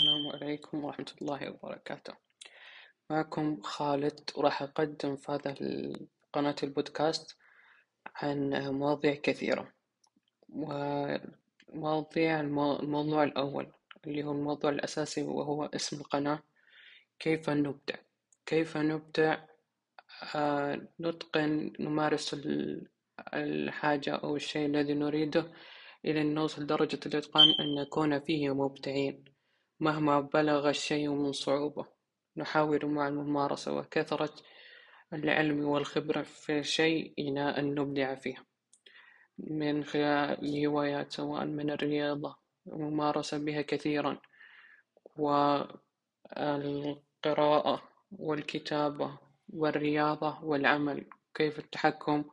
السلام عليكم ورحمة الله وبركاته. معكم خالد وراح أقدم في هذا قناة البودكاست عن مواضيع كثيرة. ومواضيع الموضوع الأول اللي هو الموضوع الأساسي وهو اسم القناة كيف نبدع كيف نبدع آه، نتقن نمارس الحاجة أو الشيء الذي نريده إلى أن نوصل درجة الإتقان أن نكون فيه مبدعين. مهما بلغ الشيء من صعوبة. نحاول مع الممارسة وكثرة العلم والخبرة في شيء إلى أن نبدع فيه. من خلال الهوايات سواء من الرياضة. الممارسة بها كثيرا. والقراءة والكتابة والرياضة والعمل. كيف التحكم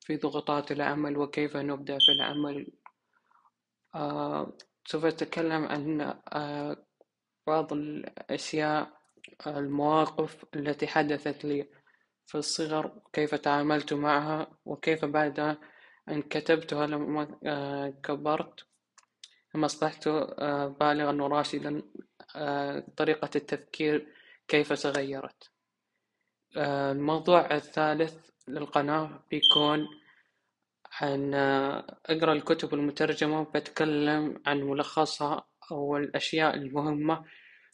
في ضغوطات العمل وكيف نبدع في العمل. آه، سوف أتكلم عن آه، بعض الأشياء المواقف التي حدثت لي في الصغر كيف تعاملت معها وكيف بعد أن كتبتها لما آه، كبرت لما أصبحت بالغا وراشدا طريقة التفكير كيف تغيرت. الموضوع الثالث للقناة بيكون عن أقرأ الكتب المترجمة بتكلم عن ملخصها أو الأشياء المهمة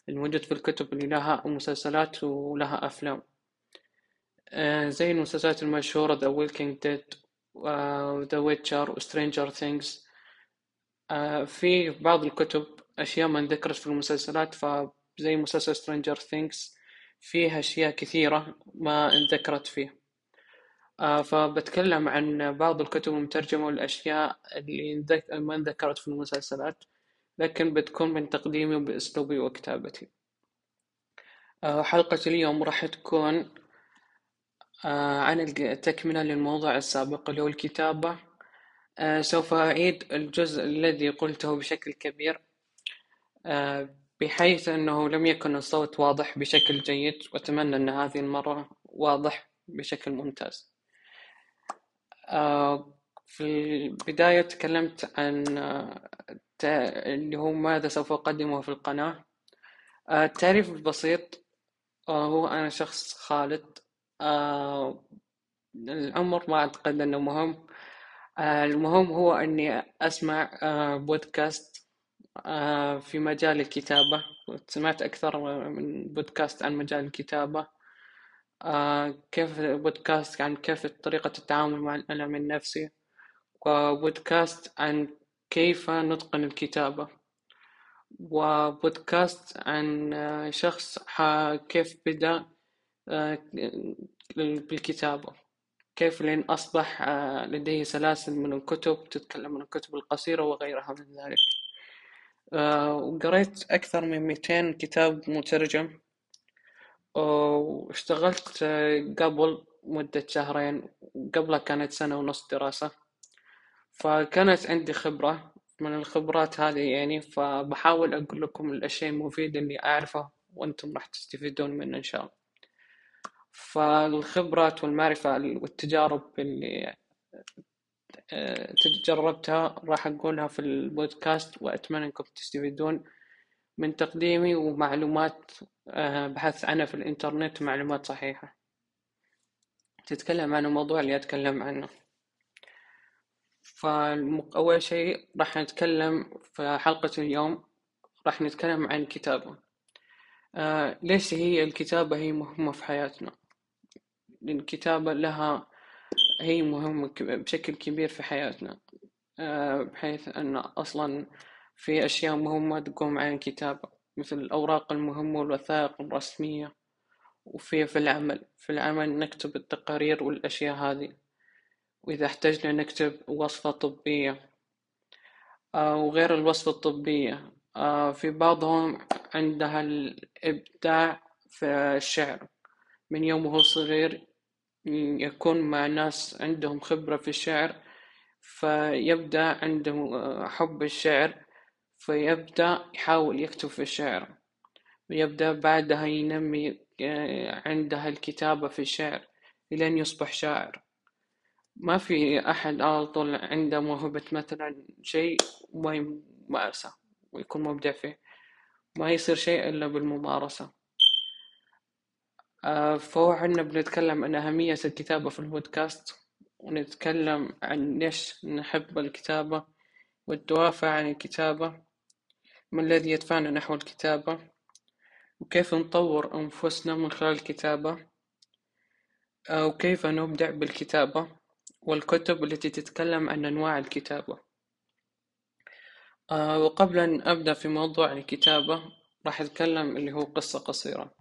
الموجود في الكتب اللي لها مسلسلات ولها أفلام. آه، زي المسلسلات المشهورة The Walking Dead و The Witcher و Stranger Things. آه، في بعض الكتب أشياء ما انذكرت في المسلسلات فزي مسلسل Stranger Things فيه أشياء كثيرة ما انذكرت فيه. آه، فبتكلم عن بعض الكتب المترجمة والأشياء اللي ما انذكرت في المسلسلات. لكن بتكون من تقديمي وبأسلوبي وكتابتي. آه، حلقة اليوم راح تكون آه، عن التكملة للموضوع السابق اللي هو الكتابة. سوف أعيد الجزء الذي قلته بشكل كبير. بحيث أنه لم يكن الصوت واضح بشكل جيد وأتمنى أن هذه المرة واضح بشكل ممتاز. آه، في البداية تكلمت عن آه، اللي هو ماذا سوف أقدمه في القناة. آه، التعريف البسيط. هو أنا شخص خالد. الأمر ما أعتقد أنه مهم. المهم هو أني أسمع بودكاست في مجال الكتابة. سمعت أكثر من بودكاست عن مجال الكتابة. آه كيف بودكاست عن كيف طريقة التعامل مع الألم النفسي. وبودكاست عن كيف نتقن الكتابة؟ وبودكاست عن آه، شخص كيف بدأ آه، بالكتابة. كيف لين أصبح آه، لديه سلاسل من الكتب تتكلم عن الكتب القصيرة وغيرها من ذلك. وقريت أكثر من 200 كتاب مترجم. واشتغلت قبل مدة شهرين قبلها كانت سنة ونص دراسة. فكانت عندي خبرة من الخبرات هذه يعني فبحاول أقول لكم الأشياء المفيدة اللي أعرفها وأنتم راح تستفيدون منها إن شاء الله. فالخبرات والمعرفة والتجارب اللي آه، جربتها راح أقولها في البودكاست وأتمنى أنكم تستفيدون من تقديمي ومعلومات آه، بحثت عنها في الإنترنت معلومات صحيحة. تتكلم عن الموضوع اللي أتكلم عنه. فأول شيء راح نتكلم في حلقة اليوم راح نتكلم عن الكتابة آه ليش هي الكتابة هي مهمة في حياتنا؟ لأن الكتابة لها هي مهمة بشكل كبير في حياتنا. آه بحيث أن أصلا في أشياء مهمة تقوم عن الكتابة مثل الأوراق المهمة والوثائق الرسمية وفي في العمل. في العمل نكتب التقارير والأشياء هذه. وإذا احتجنا نكتب وصفة طبية آه، وغير الوصفة الطبية. آه، في بعضهم عندها الإبداع في الشعر. من يوم وهو صغير يكون مع ناس عندهم خبرة في الشعر فيبدأ عنده آه، حب الشعر فيبدأ يحاول يكتب في الشعر. ويبدأ بعدها ينمي عندها الكتابة في الشعر إلين يصبح شاعر. ما في أحد على طول عنده موهبة مثلا شيء وما يمارسه ويكون مبدع فيه. ما يصير شيء إلا بالممارسة. آه، فهو عنا بنتكلم عن أهمية الكتابة في البودكاست ونتكلم عن ليش نحب الكتابة والدوافع عن الكتابة ما الذي يدفعنا نحو الكتابة وكيف نطور أنفسنا من خلال الكتابة آه، وكيف نبدع بالكتابة. والكتب التي تتكلم عن أنواع الكتابة. آه، وقبل أن أبدأ في موضوع الكتابة راح أتكلم اللي هو قصة قصيرة.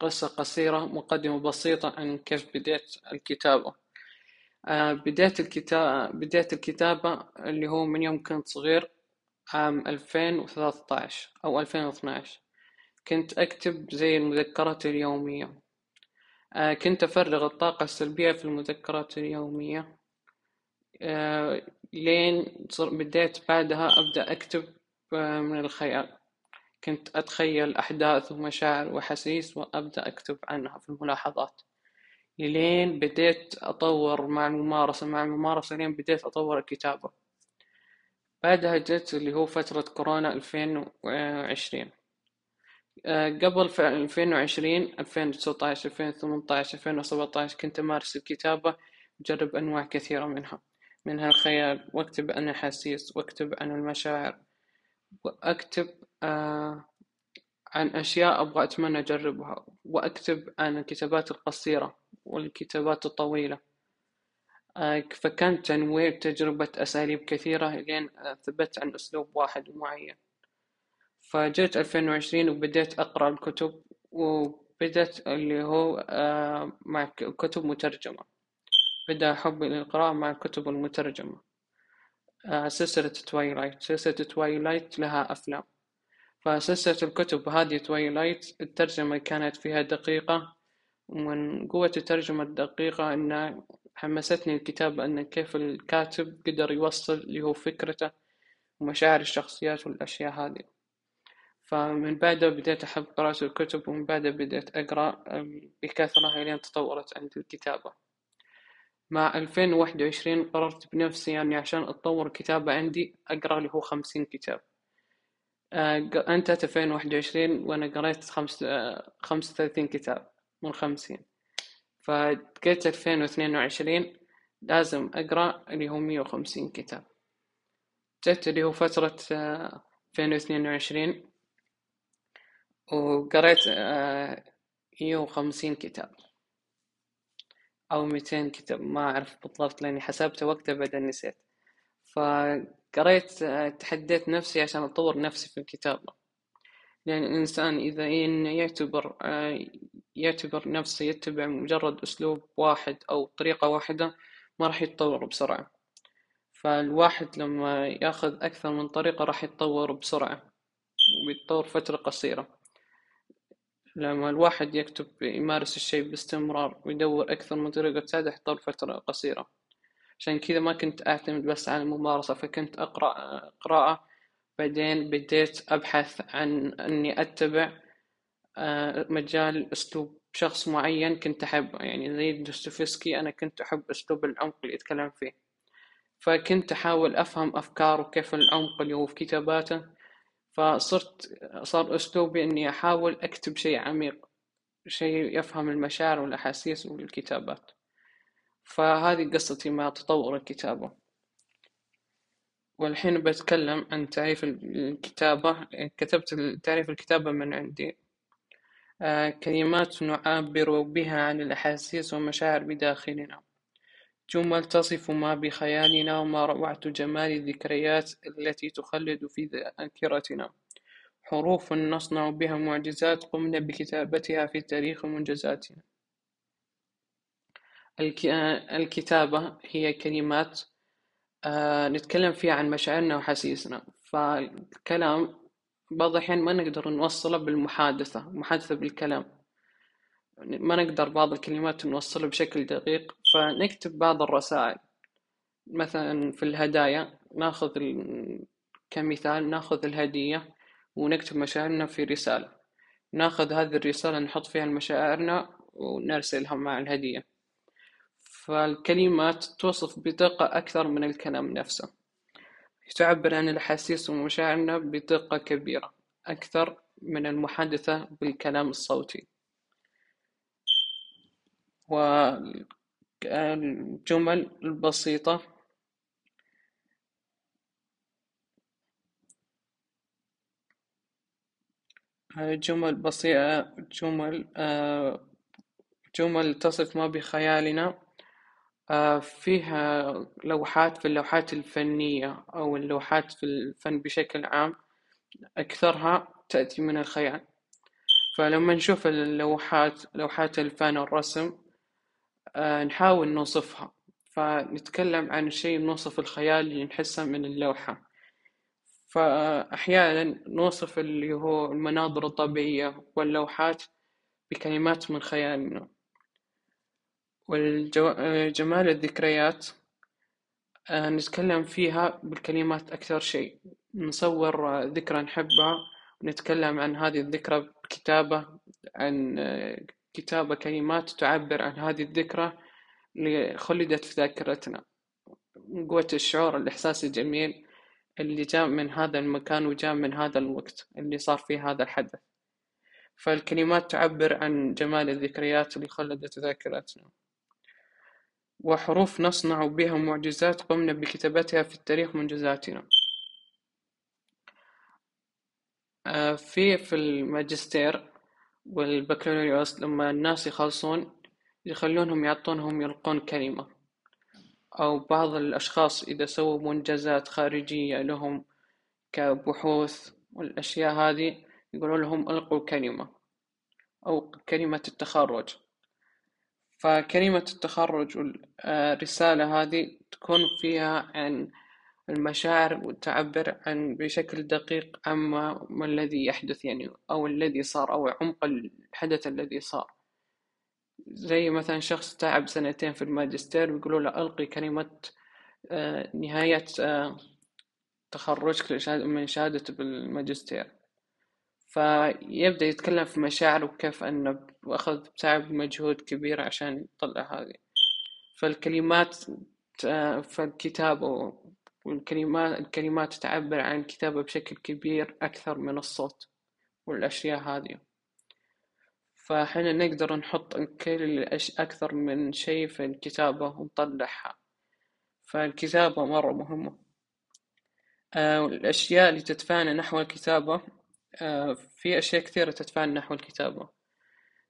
قصة قصيرة مقدمة بسيطة عن كيف بديت الكتابة. آه، بديت الكتابة بديت الكتابة اللي هو من يوم كنت صغير عام ألفين وثلاثة عشر أو ألفين واثناش كنت أكتب زي المذكرات اليومية. كنت أفرغ الطاقة السلبية في المذكرات اليومية. آه، لين بديت بعدها أبدأ أكتب من الخيال. كنت أتخيل أحداث ومشاعر وأحاسيس وأبدأ أكتب عنها في الملاحظات. لين بديت أطور مع الممارسة مع الممارسة لين بديت أطور الكتابة. بعدها جت اللي هو فترة كورونا ألفين وعشرين. آه، قبل في ألفين وعشرين ألفين وتسعتاش ألفين وثمنتاش ألفين وسبعتاش كنت أمارس الكتابة وأجرب أنواع كثيرة منها منها الخيال وأكتب عن الأحاسيس وأكتب عن المشاعر وأكتب آه عن أشياء أبغى أتمنى أجربها وأكتب عن الكتابات القصيرة والكتابات الطويلة. آه فكان تنويع تجربة أساليب كثيرة لين ثبت عن أسلوب واحد معين فجيت ألفين وعشرين وبديت أقرأ الكتب وبدأت اللي هو آه مع كتب مترجمة. بدأ حبي للقراءة مع الكتب المترجمة. آه سلسلة Twilight سلسلة Twilight لها أفلام. فسلسلة الكتب هذه Twilight الترجمة كانت فيها دقيقة. ومن قوة الترجمة الدقيقة إن حمستني الكتابة إن كيف الكاتب قدر يوصل اللي هو فكرته ومشاعر الشخصيات والأشياء هذه. فمن بعدها بديت أحب قراءة الكتب ومن بعدها بديت أقرأ بكثرة لين تطورت عندي الكتابة. مع ألفين وواحد وعشرين قررت بنفسي يعني عشان أتطور الكتابة عندي أقرأ اللي هو خمسين كتاب. آه، انتهت ألفين وواحد وعشرين وأنا قريت خمس آه، خمسة وثلاثين كتاب من خمسين. فقلت ألفين واثنين وعشرين لازم أقرأ اللي هو مية وخمسين كتاب. جت اللي هو فترة آه، ألفين واثنين وعشرين وقريت مية وخمسين كتاب أو ميتين كتاب ما أعرف بالضبط لأني حسبته وقتها بعدين نسيت. فقريت تحديت نفسي عشان أطور نفسي في الكتابة. لأن الإنسان إذا يعتبر يعتبر نفسه يتبع مجرد أسلوب واحد أو طريقة واحدة ما راح يتطور بسرعة. فالواحد لما يأخذ أكثر من طريقة راح يتطور بسرعة ويتطور فترة قصيرة. لما الواحد يكتب يمارس الشيء باستمرار ويدور أكثر من طريقة تساعده يحتاج فترة قصيرة. عشان كذا ما كنت أعتمد بس على الممارسة فكنت أقرأ قراءة بعدين بديت أبحث عن أني أتبع آه، مجال أسلوب شخص معين كنت أحبه يعني زي دوستويفسكي أنا كنت أحب أسلوب العمق اللي يتكلم فيه. فكنت أحاول أفهم أفكاره كيف العمق اللي هو في كتاباته فصرت صار أسلوبي إني أحاول أكتب شيء عميق شيء يفهم المشاعر والأحاسيس والكتابات. فهذه قصتي مع تطور الكتابة. والحين بتكلم عن تعريف الكتابة. كتبت تعريف الكتابة من عندي. آه، كلمات نعبر بها عن الأحاسيس والمشاعر بداخلنا. جمل تصف ما بخيالنا وما روعة جمال الذكريات التي تخلد في ذاكرتنا. حروف نصنع بها معجزات قمنا بكتابتها في تاريخ منجزاتنا. الكتابة هي كلمات آه، نتكلم فيها عن مشاعرنا وأحاسيسنا فالكلام بعض الأحيان ما نقدر نوصله بالمحادثة محادثة بالكلام. ما نقدر بعض الكلمات نوصلها بشكل دقيق فنكتب بعض الرسائل. مثلا في الهدايا ناخذ كمثال ناخذ الهدية ونكتب مشاعرنا في رسالة. ناخذ هذه الرسالة نحط فيها مشاعرنا ونرسلها مع الهدية. فالكلمات توصف بدقة أكثر من الكلام نفسه. تعبر عن الأحاسيس ومشاعرنا بدقة كبيرة أكثر من المحادثة بالكلام الصوتي. والجمل البسيطة. جمل بسيطة جمل جمل تصف ما بخيالنا. فيها لوحات في اللوحات الفنية أو اللوحات في الفن بشكل عام. أكثرها تأتي من الخيال. فلما نشوف اللوحات لوحات الفن والرسم نحاول نوصفها. فنتكلم عن شيء نوصف الخيال اللي نحسه من اللوحة. فأحيانا نوصف اللي هو المناظر الطبيعية واللوحات بكلمات من خيالنا. وجمال الذكريات نتكلم فيها بالكلمات أكثر شيء. نصور ذكرى نحبها ونتكلم عن هذه الذكرى بكتابة عن كتابة كلمات تعبر عن هذه الذكرى اللي خلدت في ذاكرتنا. من قوة الشعور الإحساس الجميل اللي جاء من هذا المكان وجاء من هذا الوقت اللي صار فيه هذا الحدث. فالكلمات تعبر عن جمال الذكريات اللي خلدت ذاكرتنا. وحروف نصنع بها معجزات قمنا بكتابتها في التاريخ منجزاتنا آه، في في الماجستير والبكالوريوس لما الناس يخلصون يخلونهم يعطونهم يلقون كلمة. أو بعض الأشخاص إذا سووا منجزات خارجية لهم كبحوث والأشياء هذه يقولون لهم ألقوا كلمة أو كلمة التخرج. فكلمة التخرج والرسالة هذه تكون فيها عن المشاعر وتعبر عن بشكل دقيق عما ما الذي يحدث يعني أو الذي صار أو عمق الحدث الذي صار. زي مثلا شخص تعب سنتين في الماجستير ويقولوا له ألقي كلمة آه، نهاية آه، تخرجك من شهادة بالماجستير. فيبدأ يتكلم في مشاعره وكيف أنه أخذ تعب مجهود كبير عشان يطلع هذه. فالكلمات آه، فالكتابة والكلمات الكلمات تعبر عن الكتابة بشكل كبير أكثر من الصوت والأشياء هذه. فحنا نقدر نحط كل أكثر من شيء في الكتابة ونطلعها. فالكتابة مرة مهمة. آه الأشياء اللي تدفعنا نحو الكتابة آه في أشياء كثيرة تدفعنا نحو الكتابة.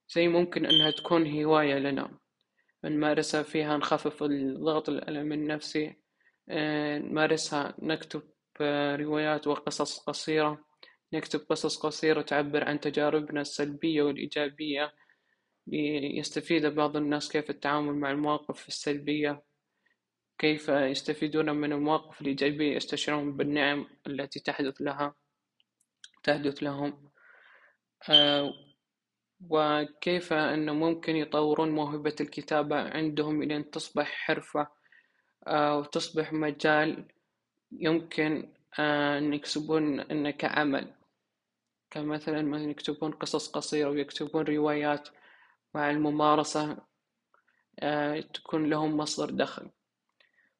زي ممكن إنها تكون هواية لنا. نمارسها فيها نخفف الضغط الألم النفسي. نمارسها. نكتب روايات وقصص قصيرة. نكتب قصص قصيرة تعبر عن تجاربنا السلبية والإيجابية. يستفيد بعض الناس كيف التعامل مع المواقف السلبية. كيف يستفيدون من المواقف الإيجابية يستشعرون بالنعم التي تحدث لها تحدث لهم. آه، وكيف أنه ممكن يطورون موهبة الكتابة. عندهم إلى أن تصبح حرفة وتصبح مجال يمكن أن يكسبون إنه كعمل. كمثلا مثلا يكتبون قصص قصيرة ويكتبون روايات مع الممارسة آه، تكون لهم مصدر دخل.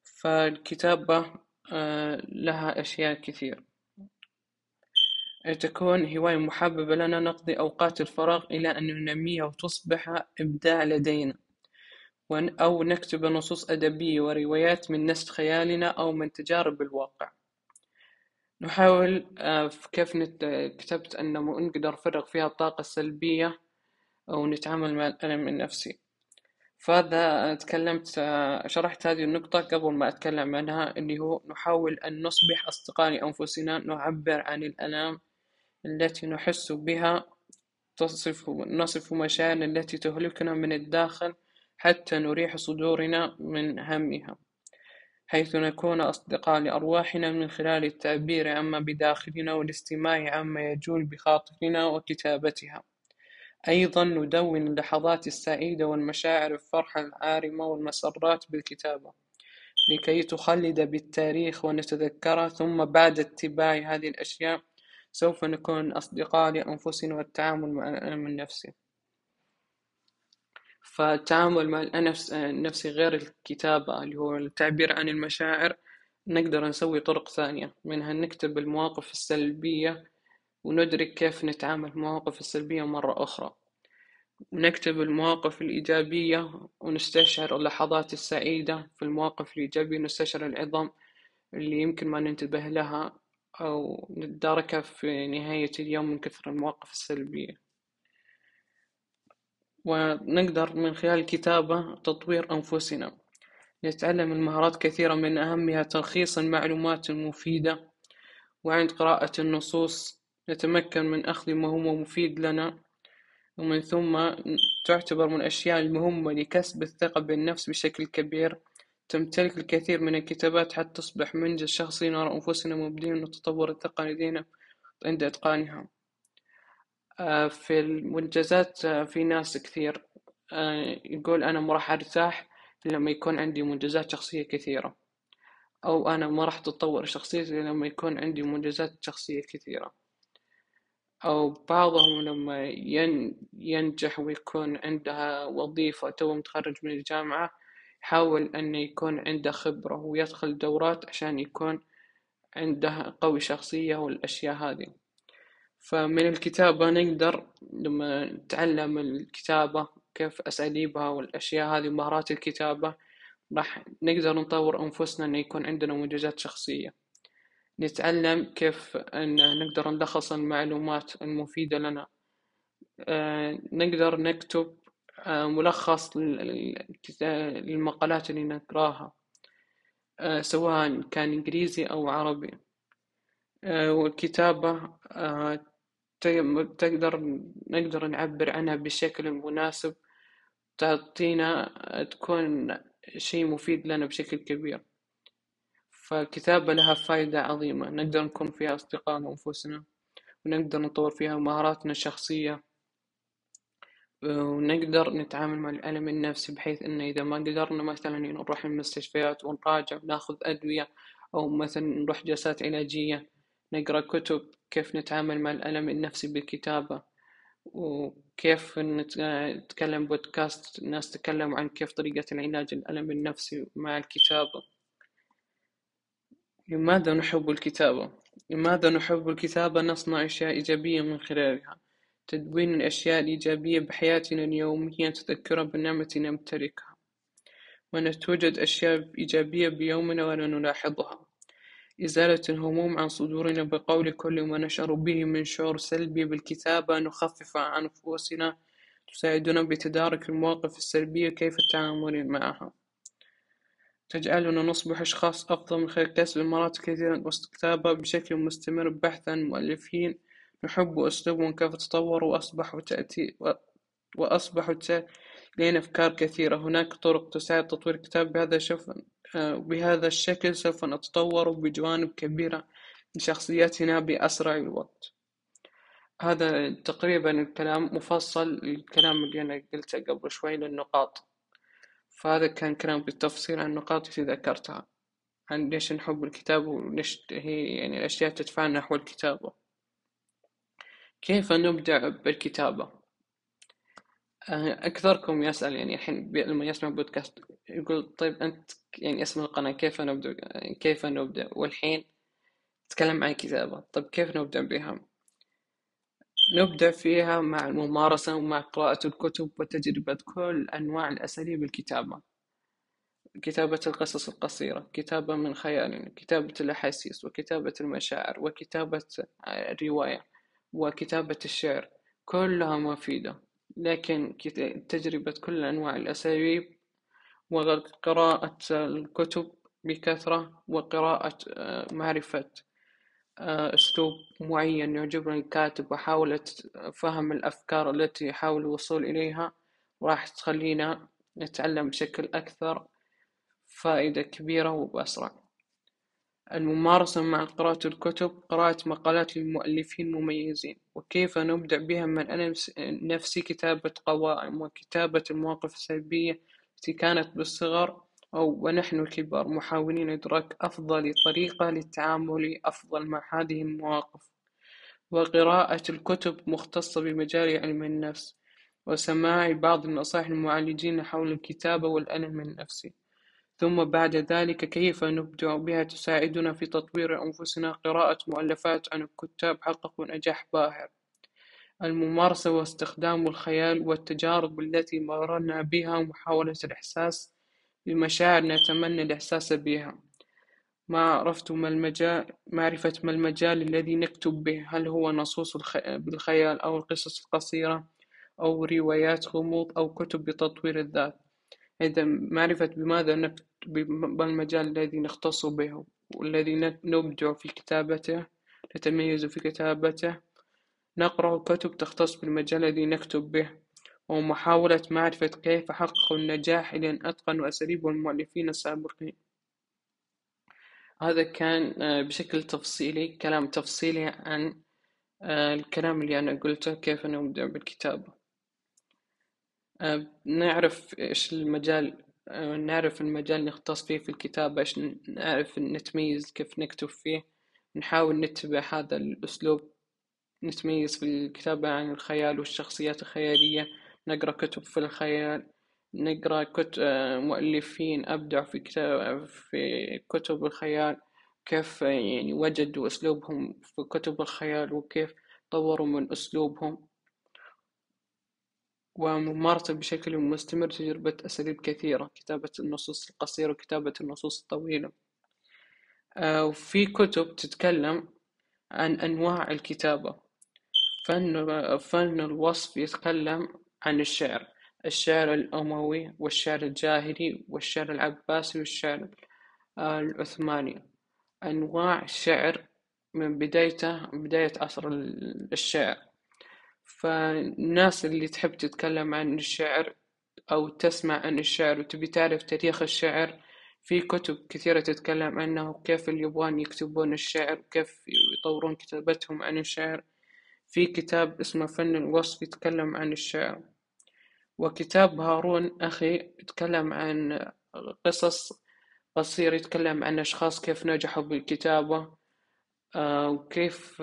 فالكتابة آه، لها أشياء كثير. تكون هواية محببة لنا نقضي أوقات الفراغ إلى أن ننميها وتصبح إبداع لدينا. أو نكتب نصوص أدبية وروايات من نسج خيالنا أو من تجارب الواقع. نحاول آه، كيف كتبت أنه نقدر نفرغ فيها الطاقة السلبية أو نتعامل مع الألم النفسي. فهذا تكلمت آه، شرحت هذه النقطة قبل ما أتكلم عنها اللي هو نحاول أن نصبح أصدقاء لأنفسنا نعبر عن الآلام التي نحس بها تصف نصف مشاعرنا التي تهلكنا من الداخل حتى نريح صدورنا من همها حيث نكون أصدقاء لأرواحنا من خلال التعبير عما بداخلنا والاستماع عما يجول بخاطرنا وكتابتها. أيضا ندون اللحظات السعيدة والمشاعر الفرحة العارمة والمسرات بالكتابة لكي تخلد بالتاريخ ونتذكرها ثم بعد اتباع هذه الأشياء سوف نكون أصدقاء لأنفسنا والتعامل مع الألم النفسي فالتعامل مع النفس النفسي غير الكتابة اللي هو التعبير عن المشاعر نقدر نسوي طرق ثانية منها نكتب المواقف السلبية وندرك كيف نتعامل المواقف السلبية مرة أخرى. ونكتب المواقف الإيجابية ونستشعر اللحظات السعيدة في المواقف الإيجابية ونستشعر العظام اللي يمكن ما ننتبه لها أو نتداركها في نهاية اليوم من كثر المواقف السلبية. ونقدر من خلال الكتابة تطوير أنفسنا. نتعلم المهارات كثيرة من أهمها تلخيص المعلومات المفيدة وعند قراءة النصوص. نتمكن من أخذ ما هو مفيد لنا ومن ثم تعتبر من الأشياء المهمة لكسب الثقة بالنفس بشكل كبير. تمتلك الكثير من الكتابات حتى تصبح منجز شخصي. نرى أنفسنا مبدعين وتطور الثقة لدينا عند إتقانها. في المنجزات آه، في ناس كثير آه، يقول أنا ما راح أرتاح لما يكون عندي منجزات شخصية كثيرة أو أنا ما راح تتطور شخصيتي لما يكون عندي منجزات شخصية كثيرة. أو بعضهم لما ينجح ويكون عنده وظيفة تو متخرج من الجامعة يحاول أنه يكون عنده خبرة ويدخل دورات عشان يكون عنده قوي شخصية والأشياء هذه. فمن الكتابة نقدر لما نتعلم الكتابة كيف أسأليبها والأشياء هذه مهارات الكتابة راح نقدر نطور أنفسنا إن يكون عندنا منجزات شخصية. نتعلم كيف أن نقدر نلخص المعلومات المفيدة لنا. آه، نقدر نكتب آه، ملخص للمقالات اللي نقراها آه، سواء كان إنجليزي أو عربي. والكتابة تقدر نقدر نعبر عنها بالشكل المناسب تعطينا تكون شيء مفيد لنا بشكل كبير. فالكتابة لها فائدة عظيمة. نقدر نكون فيها أصدقاء لأنفسنا ونقدر نطور فيها مهاراتنا الشخصية ونقدر نتعامل مع الألم النفسي بحيث إنه إذا ما قدرنا مثلا نروح المستشفيات ونراجع وناخذ أدوية أو مثلا نروح جلسات علاجية نقرأ كتب كيف نتعامل مع الألم النفسي بالكتابة وكيف نتكلم بودكاست ناس تكلموا عن كيف طريقة العلاج الألم النفسي مع الكتابة لماذا نحب الكتابة؟ لماذا نحب الكتابة؟ نصنع أشياء إيجابية من خلالها تدوين الأشياء الإيجابية بحياتنا اليومية تذكرا بالنعمة نمتلكها وأن توجد أشياء إيجابية بيومنا ولا نلاحظها إزالة الهموم عن صدورنا بقول كل ما نشعر به من شعور سلبي بالكتابة نخفف عن أنفسنا تساعدنا بتدارك المواقف السلبية كيف التعامل معها. تجعلنا نصبح أشخاص أفضل من خلال كسب مهارات كثيرة واستكتابة بشكل مستمر بحث عن مؤلفين. نحب أسلوبهم كيف تطوروا وأصبحوا تأتي وأصبحوا لين أفكار كثيرة. هناك طرق تساعد تطوير الكتاب بهذا الشف... بهذا الشكل سوف نتطور بجوانب كبيرة من شخصيتنا بأسرع الوقت. هذا تقريبا الكلام مفصل الكلام اللي أنا قلته قبل شوي للنقاط. فهذا كان كلام بالتفصيل عن النقاط اللي ذكرتها. عن ليش نحب الكتاب وليش هي يعني الأشياء تدفعنا نحو الكتابة. كيف نبدع بالكتابة؟ أكثركم يسأل يعني الحين لما يسمع بودكاست يقول طيب أنت يعني اسم القناة كيف نبدأ؟ كيف نبدأ؟ والحين تكلم عن كتابة طيب كيف نبدأ بها؟ نبدأ فيها مع الممارسة ومع قراءة الكتب وتجربة كل أنواع الأساليب الكتابة. كتابة القصص القصيرة كتابة من خيالنا كتابة الأحاسيس وكتابة المشاعر وكتابة الرواية وكتابة الشعر. كلها مفيدة. لكن تجربة كل أنواع الأساليب وقراءة الكتب بكثرة وقراءة آه، معرفة آه، أسلوب معين يعجبني الكاتب وحاولة فهم الأفكار التي يحاول الوصول إليها راح تخلينا نتعلم بشكل أكثر فائدة كبيرة وبأسرع الممارسة مع قراءة الكتب قراءة مقالات للمؤلفين مميزين وكيف نبدع بها من أنا نفسي كتابة قوائم وكتابة المواقف السلبية التي كانت بالصغر أو ونحن الكبار محاولين إدراك أفضل طريقة للتعامل أفضل مع هذه المواقف. وقراءة الكتب مختصة بمجال علم النفس وسماع بعض النصائح المعالجين حول الكتابة والألم النفسي. ثم بعد ذلك كيف نبدع بها تساعدنا في تطوير أنفسنا؟ قراءة مؤلفات عن الكتاب حققوا نجاح باهر. الممارسة واستخدام الخيال والتجارب التي مررنا بها ومحاولة الإحساس بمشاعر نتمنى الإحساس بها. ما عرفت ما المجال معرفة ما المجال الذي نكتب به. هل هو نصوص بالخيال أو القصص القصيرة أو روايات غموض أو كتب بتطوير الذات؟ إذا معرفة بماذا نكتب ما المجال الذي نختص به والذي نبدع في كتابته نتميز في كتابته. نقرأ كتب تختص بالمجال الذي نكتب به. ومحاولة معرفة كيف حققوا النجاح لأن أتقنوا أساليب المؤلفين السابقين. هذا كان آه، بشكل تفصيلي كلام تفصيلي عن آه، الكلام اللي أنا قلته كيف نبدأ بالكتابة. آه، نعرف إيش المجال نعرف المجال نختص فيه في الكتابة إيش نعرف نتميز كيف نكتب فيه نحاول نتبع هذا الأسلوب نتميز في الكتابة عن الخيال والشخصيات الخيالية نقرأ كتب في الخيال نقرأ كتب مؤلفين أبدعوا في كتاب في كتب الخيال كيف يعني وجدوا أسلوبهم في كتب الخيال وكيف طوروا من أسلوبهم. وممارسة بشكل مستمر تجربة أساليب كثيرة كتابة النصوص القصيرة وكتابة النصوص الطويلة. آه، وفي كتب تتكلم عن أنواع الكتابة. فن فن الوصف يتكلم عن الشعر الشعر الأموي والشعر الجاهلي والشعر العباسي والشعر العثماني. أنواع الشعر من بدايته بداية عصر الشعر. فالناس اللي تحب تتكلم عن الشعر أو تسمع عن الشعر وتبي تعرف تاريخ الشعر في كتب كثيرة تتكلم عنه وكيف اليابان يكتبون الشعر وكيف يطورون كتابتهم عن الشعر. في كتاب اسمه فن الوصف يتكلم عن الشعر. وكتاب هارون أخي يتكلم عن قصص قصير يتكلم عن أشخاص كيف نجحوا بالكتابة آه، وكيف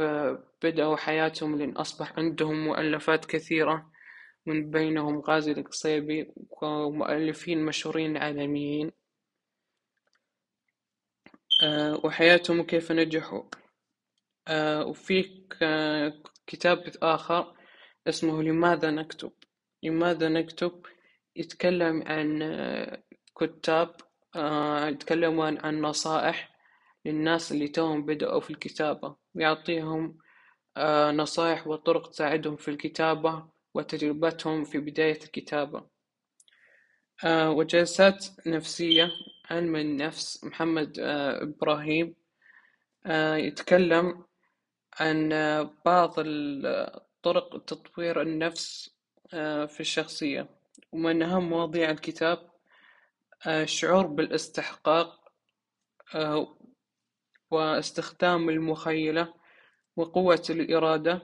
بدأوا حياتهم لأن أصبح عندهم مؤلفات كثيرة من بينهم غازي القصيبي ومؤلفين مشهورين عالميين. آه، وحياتهم كيف نجحوا. آه، وفي كتاب آخر اسمه لماذا نكتب. لماذا نكتب؟ يتكلم عن كتاب آه، يتكلمون عن نصائح للناس اللي توهم بدأوا في الكتابة. ويعطيهم نصائح وطرق تساعدهم في الكتابة وتجربتهم في بداية الكتابة. وجلسات نفسية علم النفس محمد إبراهيم يتكلم عن بعض طرق تطوير النفس آه، في الشخصية. ومن أهم مواضيع الكتاب آه، الشعور بالاستحقاق آه، واستخدام المخيلة وقوة الإرادة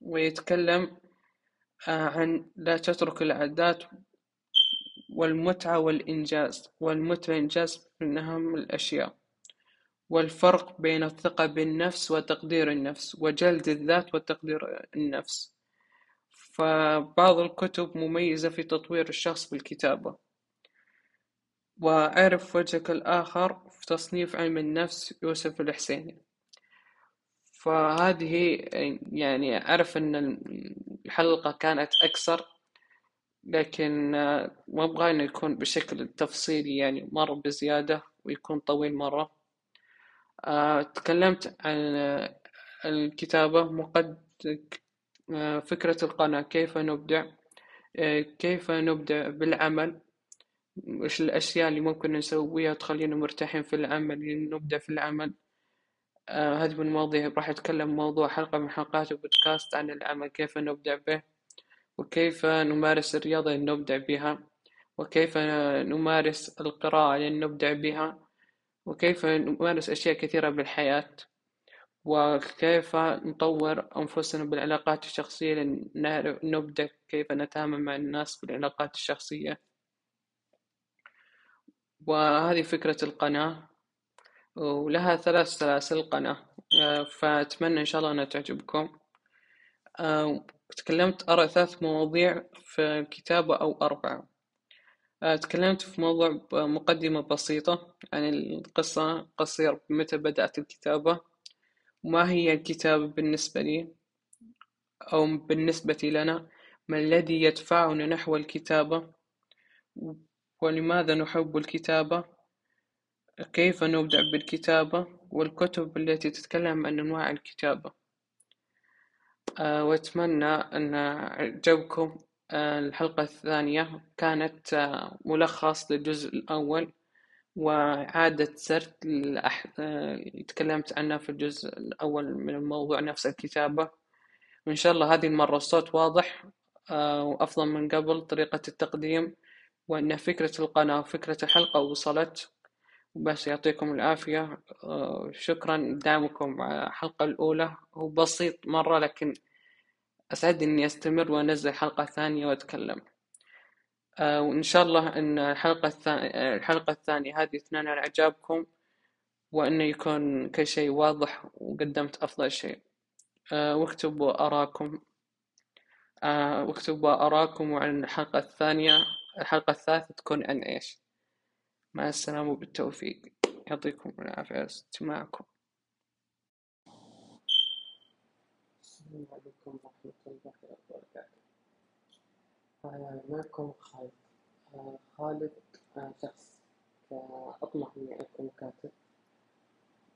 ويتكلم عن لا تترك العادات والمتعة والإنجاز والمتعة والإنجاز من أهم الأشياء. والفرق بين الثقة بالنفس وتقدير النفس وجلد الذات وتقدير النفس. فبعض الكتب مميزة في تطوير الشخص بالكتابة. وأعرف وجهك الآخر في تصنيف علم النفس يوسف الحسيني. فهذه يعني أعرف أن الحلقة كانت أكثر لكن ما أبغى إنه يكون بشكل تفصيلي يعني مرة بزيادة ويكون طويل مرة. آه، تكلمت عن الكتابة مقد آه، فكرة القناة كيف نبدع آه، كيف نبدع بالعمل وإيش الأشياء اللي ممكن نسويها تخلينا مرتاحين في العمل نبدع في العمل. آه، من المواضيع راح أتكلم موضوع حلقة من حلقات البودكاست عن العمل كيف نبدع به وكيف نمارس الرياضة اللي نبدع بها وكيف نمارس القراءة اللي نبدع بها وكيف نمارس أشياء كثيرة بالحياة وكيف نطور أنفسنا بالعلاقات الشخصية لنعرف نبدأ كيف نتعامل مع الناس بالعلاقات الشخصية. وهذه فكرة القناة. ولها ثلاث سلاسل قناة فأتمنى إن شاء الله أنها تعجبكم. تكلمت أرى ثلاث مواضيع في الكتابة أو أربعة. آه، تكلمت في موضوع مقدمة بسيطة عن القصة قصير متى بدأت الكتابة وما هي الكتابة بالنسبة لي أو بالنسبة لنا ما الذي يدفعنا نحو الكتابة ولماذا نحب الكتابة كيف نبدأ بالكتابة والكتب التي تتكلم عن أنواع الكتابة؟ آه، وأتمنى أن عجبكم آه، الحلقة الثانية كانت آه، ملخص للجزء الأول وإعادة سرد الأح... تكلمت عنه في الجزء الأول من الموضوع نفس الكتابة. وإن شاء الله هذه المرة الصوت واضح وأفضل من قبل طريقة التقديم. وأن فكرة القناة وفكرة الحلقة وصلت. بس يعطيكم العافية. شكرا لدعمكم على الحلقة الأولى. هو بسيط مرة لكن أسعد إني أستمر وأنزل حلقة ثانية وأتكلم. وإن شاء الله إن الحلقة الثانية الحلقة الثانية هذه تنال إعجابكم وإنه يكون كل شيء واضح وقدمت أفضل شيء. واكتبوا آراءكم واكتبوا آراءكم وعن الحلقة الثانية. الحلقة الثالثة تكون عن إيش؟ مع السلامة وبالتوفيق. يعطيكم العافية. على استماعكم. السلام عليكم ورحمة الله وبركاته. معكم خالد خالد شخص. أطمح إني أكون كاتب.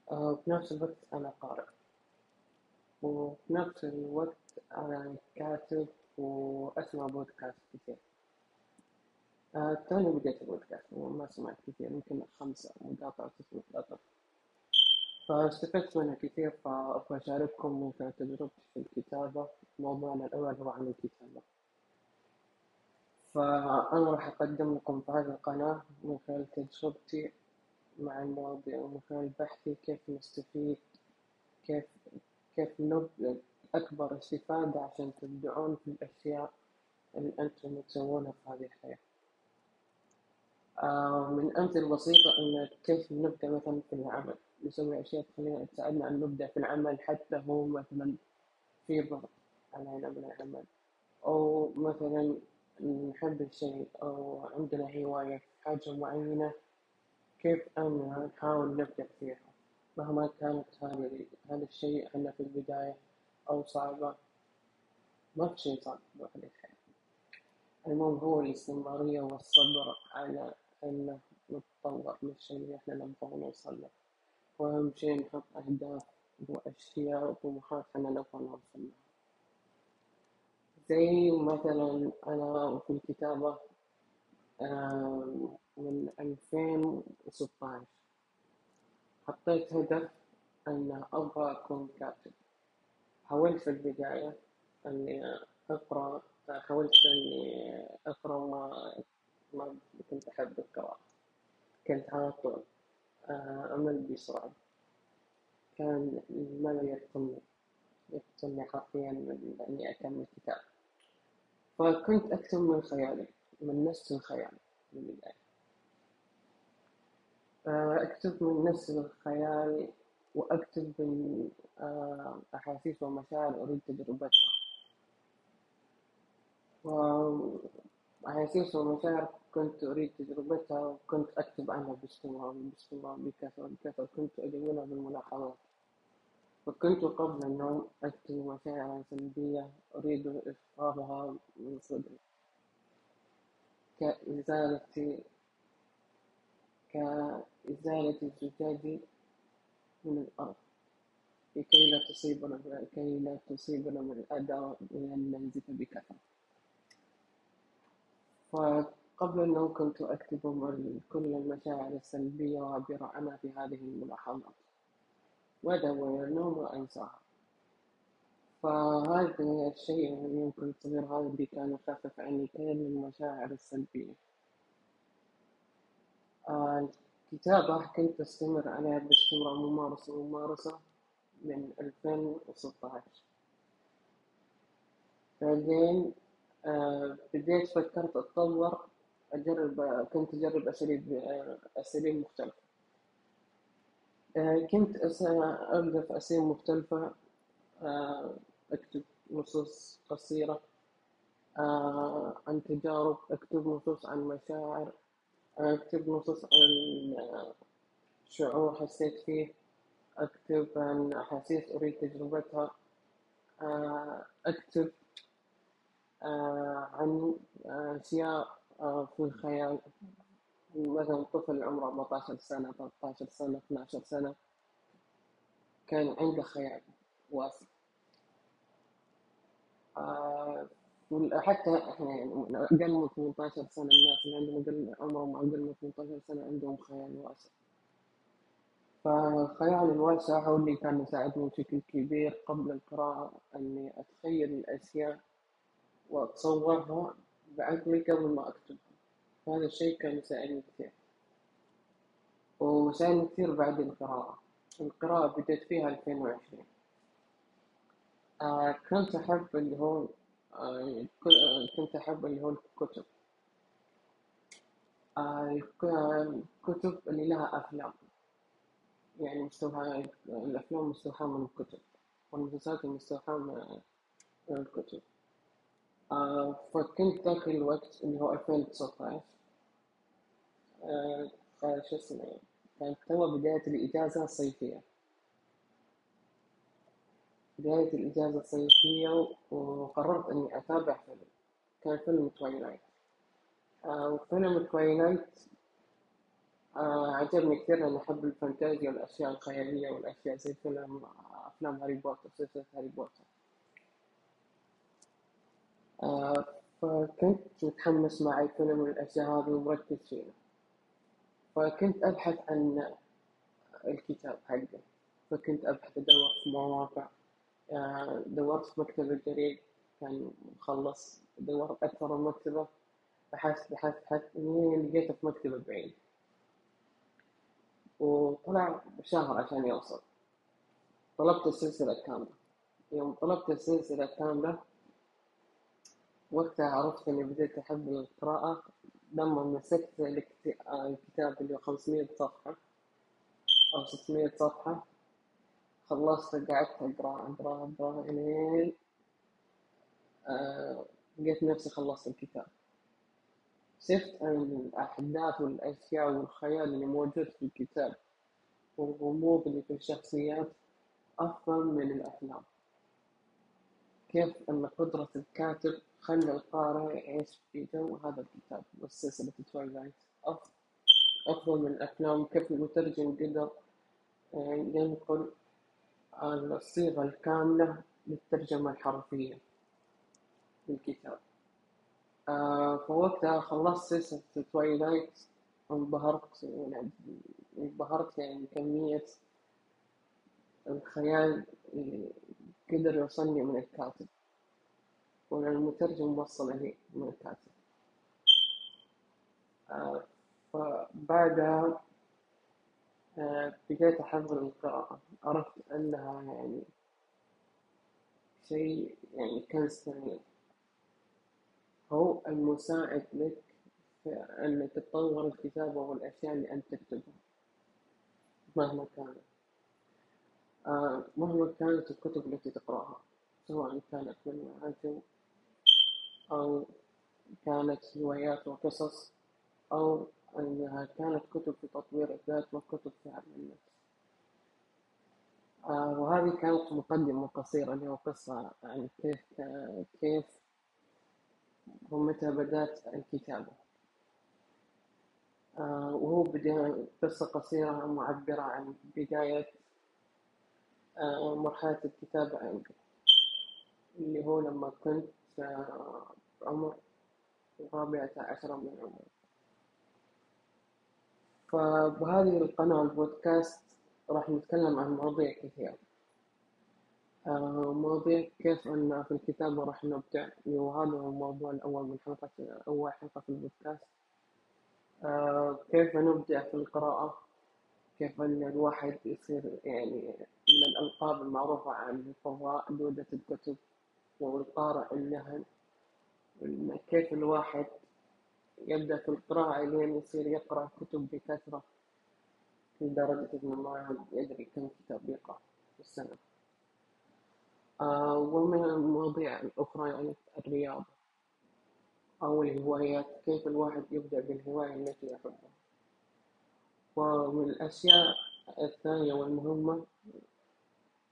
وبنفس الوقت أنا قارئ. وفي نفس الوقت أنا كاتب وأسمع بودكاست كثير. توني بديت البودكاست وما سمعت كثير يمكن خمسة مقاطع ست مقاطع فاستفدت منها كثير فأبغى أشارككم من خلال تجربتي في الكتابة موضوعنا الأول هو عن الكتابة. فأنا راح أقدم لكم في هذه القناة من خلال تجربتي مع المواضيع ومن خلال بحثي كيف نستفيد كيف كيف نبذل أكبر استفادة عشان تبدعون في الأشياء اللي أنتم تسوونها في هذه الحياة. من أمثلة بسيطة إن كيف نبدأ مثلا في العمل. نسوي أشياء تخلينا تساعدنا أن نبدأ في العمل حتى هو مثلا في ضغط علينا من العمل أو مثلا نحب الشيء أو عندنا هواية حاجة معينة كيف أنا نحاول نبدأ فيها. مهما كانت هذا الشيء عندنا في البداية أو صعبة. ما في شيء صعب في الحياة. المهم هو الاستمرارية والصبر على أن نتطور للشيء اللي إحنا نبغى نوصل له. وأهم شيء نحط أهداف وأشياء وطموحات إحنا نبغى نوصل لها. زي مثلا أنا في الكتابة من ألفين وستاشر. حطيت هدف أن أبغى أكون كاتب. حاولت في البداية إني أقرأ حاولت إني أقرأ ما كنت أحب القراءة كنت على طول أمل بسرعة. كان الملل يقتلني يقتلني حرفيا من إني أكمل كتاب. فكنت أكتب من خيالي من نفس الخيال في البداية. أكتب من نفس الخيال وأكتب من أحاسيس ومشاعر أريد تجربتها وأحاسيس ومشاعر كنت أريد تجربتها وكنت أكتب عنها باستمرار باستمرار بكثرة بكثرة كنت أدونها بالملاحظات وكنت قبل النوم أكتب مشاعر سلبية أريد إفراغها من صدري. كإزالة كإزالة الزجاج من الأرض. لكي لا تصيبنا لكي لا تصيبنا من الأذى من ننزف بكثرة. فقبل النوم كنت أكتب كل المشاعر السلبية وأعبر عنها في هذه الملاحظات. وأدور النوم وأنساها؟ فهذا الشيء يمكن التغيير هذا اللي كان يخفف عني من المشاعر السلبية. الكتابة كنت أستمر عليها باستمرار ممارسة ممارسة من ألفين وستاشر بعدين بديت فكرت أتطور أجرب كنت أجرب أساليب أساليب مختلفة. كنت أبدأ في أساليب مختلفة أكتب نصوص قصيرة عن تجارب أكتب نصوص عن مشاعر أكتب نصوص عن شعور حسيت فيه أكتب عن أحاسيس أريد تجربتها أكتب عن أشياء في الخيال مثلا طفل عمره 14 سنة 13 سنة 12 سنة كان عنده خيال واسع آه، حتى إحنا يعني أقل من 18 سنة الناس اللي عندهم أقل عمرهم أقل من 18 سنة عندهم خيال واسع فالخيال الواسع هو اللي كان يساعدني بشكل كبير قبل القراءة إني أتخيل الأشياء وأتصورها بعقلي قبل ما أكتبها هذا الشيء كان يساعدني كثير. وساعدني كثير بعد القراءة. القراءة بديت فيها 2020 آه كنت أحب اللي هو آه كنت أحب اللي هو الكتب. آه الكتب اللي لها أفلام. يعني مستوحى الأفلام مستوحاة من الكتب والمسلسلات مستوحاة من الكتب. آه فكنت ذاك الوقت اللي هو 2019 آه شو اسمه كانت تو بداية الإجازة الصيفية بداية الإجازة الصيفية وقررت إني أتابع فيلم. كان فيلم Twilight آه وفيلم Twilight آه عجبني كثير لأن أحب الفانتازيا والأشياء الخيالية والأشياء زي فيلم أفلام هاري بوتر سلسلة هاري بوتر. آه فكنت متحمس مع الفيلم والأشياء هذه ومركز فيها. فكنت أبحث عن الكتاب حقه. فكنت أبحث أدور في مواقع. آه دورت في مكتبة جرير كان مخلص دورت أكثر من مكتبة. بحثت بحثت بحثت لقيته في مكتبة بعيد. وطلع شهر عشان يوصل. طلبت السلسلة كاملة يوم طلبت السلسلة كاملة وقتها عرفت إني بديت أحب القراءة لما مسكت الكتاب اللي 500 صفحة أو 600 صفحة. خلصت قعدت أقرأ أقرأ أقرأ إلين آه لقيت نفسي خلصت الكتاب. شفت الأحداث والأشياء والخيال اللي موجود في الكتاب والغموض اللي في الشخصيات أفضل من الأفلام. كيف أن قدرة الكاتب خلى القارئ يعيش في جو هذا الكتاب والسلسلة Twilight أفضل من الأفلام كيف المترجم قدر ينقل الصيغة الكاملة للترجمة الحرفية للكتاب آه فوقتها خلصت سلسلة تويلايت انبهرت يعني انبهرت يعني كمية الخيال اللي قدر يوصلني من الكاتب. وأن المترجم وصل من الكاتب آه فبعدها آه بديت أحضر القراءة. عرفت أنها يعني شيء يعني كنز ثمين هو المساعد لك في أن تتطور الكتابة والأشياء اللي أنت تكتبها مهما كانت. آه مهما كانت الكتب التي تقرأها سواء كانت من معاجم أو كانت روايات وقصص أو أنها كانت كتب في تطوير الذات وكتب في علم النفس. آه وهذه كانت مقدمة قصيرة اللي هو قصة عن كيف كيف ومتى بدأت الكتابة. آه وهو بدأ قصة قصيرة معبرة عن بداية آه مرحلة الكتابة عندي اللي هو لما كنت آه عمر الرابعة عشرة من عمري فبهذه القناة البودكاست راح نتكلم عن مواضيع كثيرة. آه مواضيع كيف أن في الكتابة راح نبدع وهذا هو الموضوع الأول من حلقة أول حلقة في البودكاست. آه كيف نبدع في القراءة؟ كيف أن الواحد يصير يعني من الألقاب المعروفة عن القراء جودة الكتب؟ والقارئ النهن كيف الواحد يبدأ في القراءة لين يصير يقرأ كتب بكثرة. لدرجة إنه ما يدري كم كتاب يقرأ في السنة. آه ومن المواضيع الأخرى يعني الرياضة. أو الهوايات. كيف الواحد يبدأ بالهواية التي يحبها. ومن الأشياء الثانية والمهمة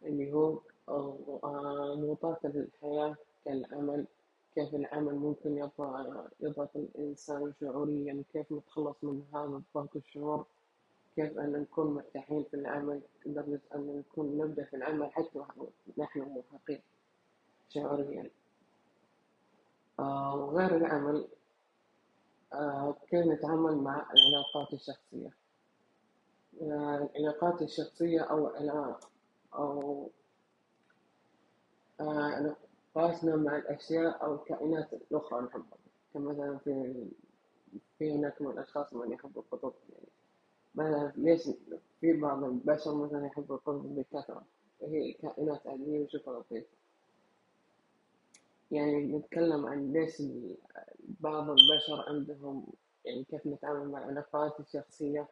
اللي هو ضغوطات الحياة كالعمل كيف العمل ممكن يضغط الإنسان شعوريا كيف نتخلص من هذا الضغط الشعور كيف أن نكون مرتاحين في العمل لدرجة أن نكون نبدأ في العمل حتى نحن مرهقين شعوريا. آه، وغير العمل آه، كيف نتعامل مع العلاقات الشخصية؟ آه، العلاقات الشخصية أو أو علاقاتنا مع الأشياء أو الكائنات الأخرى نحبها كمثلا في في هناك من الأشخاص من يحبوا القطط يعني مثلا ليش في بعض البشر مثلا يحبوا القطط بكثرة وهي كائنات عادية وشوفها لطيفة يعني نتكلم عن ليش بعض البشر عندهم يعني كيف نتعامل مع العلاقات الشخصية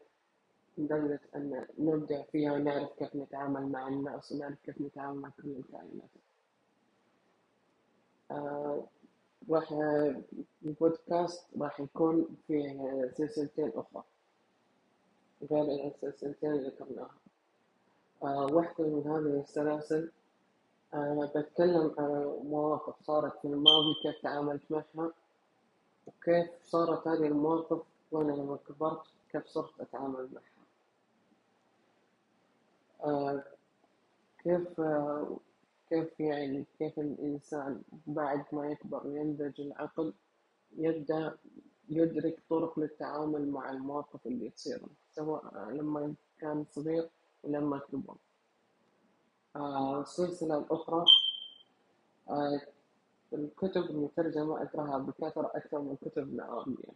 لدرجة أن نبدع فيها ونعرف كيف نتعامل مع الناس ونعرف كيف نتعامل مع كل الكائنات. آه راح البودكاست راح يكون فيه سلسلتين أخرى. غير السلسلتين اللي ذكرناها آه واحدة من هذه السلاسل آه بتكلم عن مواقف صارت في الماضي كيف تعاملت معها وكيف صارت هذه المواقف وأنا لما كبرت كيف صرت أتعامل معها. كيف كيف يعني كيف الإنسان بعد ما يكبر وينضج العقل يبدأ يدرك طرق للتعامل مع المواقف اللي تصير سواء لما كان صغير ولما كبر. آه السلسلة الأخرى آه الكتب المترجمة أقرأها بكثرة أكثر من الكتب العربية.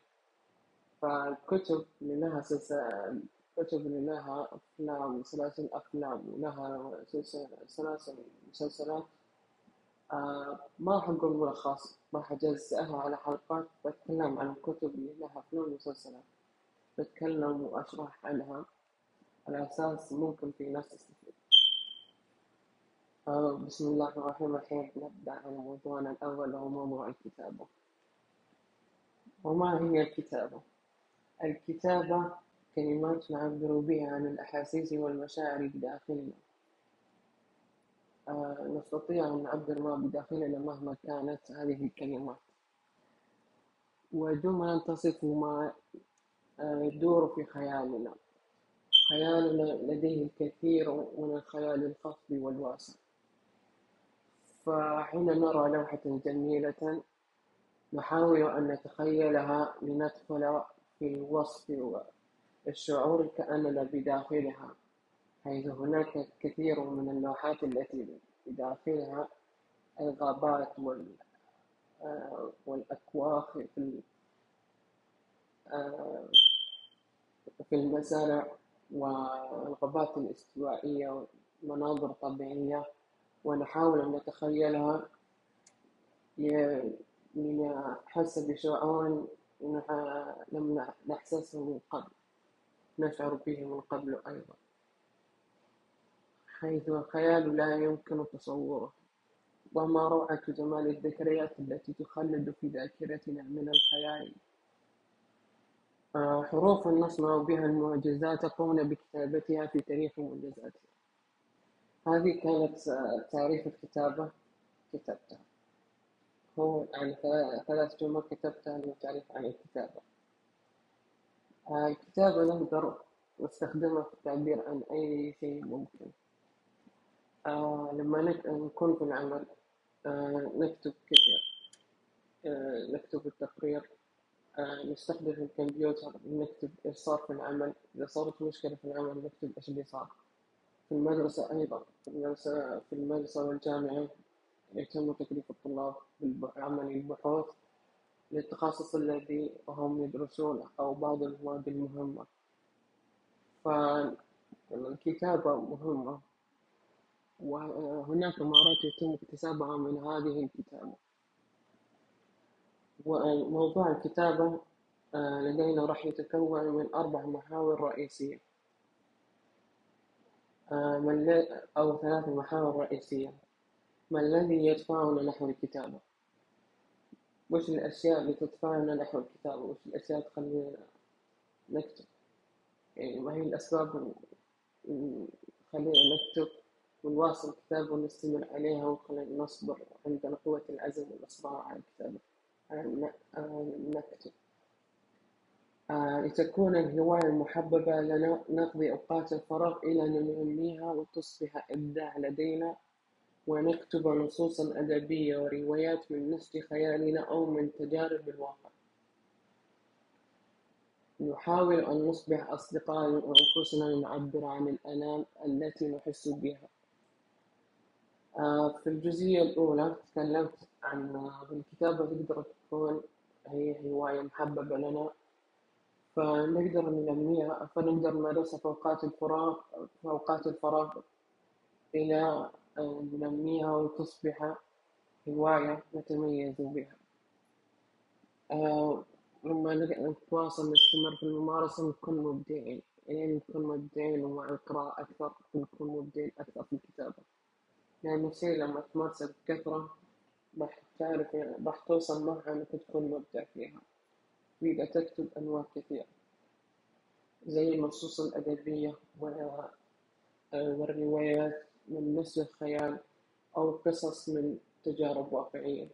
فالكتب لها سلسلة كتب لها أفلام سلاسل أفلام ولها سلاسل مسلسلات. آه ما راح أقول ملخص راح أجزئها على حلقات بتكلم عن الكتب اللي لها أفلام ومسلسلات بتكلم وأشرح عنها على أساس ممكن في ناس تستفيد. آه بسم الله الرحمن الرحيم. نبدأ على موضوعنا الأول وهو موضوع الكتابة. وما هي الكتابة؟ الكتابة كلمات نعبر بها عن الأحاسيس والمشاعر بداخلنا. آه نستطيع أن نعبر ما بداخلنا مهما كانت هذه الكلمات. وجملا تصف ما آه، يدور في خيالنا. خيالنا لديه الكثير من الخيال الخصب والواسع. فحين نرى لوحة جميلة نحاول أن نتخيلها لندخل في الوصف الشعور كأننا بداخلها حيث هناك كثير من اللوحات التي بداخلها الغابات آه، والأكواخ في آه، في المزارع والغابات الاستوائية مناظر طبيعية ونحاول أن نتخيلها لنحس بشعور لم نحسسه من قبل. نشعر به من قبل أيضا حيث الخيال لا يمكن تصوره. وما روعة جمال الذكريات التي تخلد في ذاكرتنا من الخيال؟ آه، حروف نصنع بها المعجزات قمنا بكتابتها في تاريخ معجزاتها هذه كانت تعريف الكتابة كتبتها. هو يعني ثلاث جمل كتبتها للتعريف عن الكتابة. الكتابة نقدر نستخدمها في التعبير عن أي شيء ممكن. آه لما نكون في العمل آه نكتب كثير. آه نكتب التقرير. نستخدم الكمبيوتر نكتب إيش صار في العمل. إذا صارت مشكلة في العمل نكتب إيش اللي صار. في المدرسة أيضا. في المدرسة في المدرسة والجامعة يتم تكليف الطلاب بعمل البحوث. للتخصص الذي هم يدرسونه أو بعض المواد المهمة. فالكتابة مهمة وهناك مهارات يتم اكتسابها من هذه الكتابة. وموضوع الكتابة آه، لدينا راح يتكون من أربع محاور رئيسية. آه، أو ثلاث محاور رئيسية. ما الذي يدفعنا نحو الكتابة؟ وش الأشياء اللي تدفعنا نحو الكتابة وش الأشياء تخلينا نكتب يعني ما هي الأسباب اللي تخلينا نكتب ونواصل الكتابة ونستمر عليها وتخلينا نصبر عندنا قوة العزم والإصرار على الكتابة نكتب آه، لتكون الهواية المحببة لنا نقضي أوقات الفراغ إلى أن ننميها وتصبح إبداع لدينا ونكتب نصوصا أدبية وروايات من نسج خيالنا أو من تجارب الواقع. نحاول أن نصبح أصدقاء لأنفسنا لنعبر عن الآلام التي نحس بها. آه، في الجزئية الأولى تكلمت عن الكتابة تقدر تكون هي هواية محببة لنا. فنقدر ننميها فنقدر نمارسها في أوقات الفراغ في أوقات الفراغ إلى أن ننميها وتصبح هواية نتميز بها. آه لما نتواصل نستمر في الممارسة نكون مبدعين يعني نكون مبدعين ومع القراءة أكثر نكون مبدعين أكثر في الكتابة. لأن الشيء لما تمارسه بكثرة راح تعرف يعني راح توصل مرحلة إنك تكون مبدع فيها. وإذا تكتب أنواع كثيرة. زي النصوص الأدبية والروايات. من نسج الخيال أو قصص من تجارب واقعية.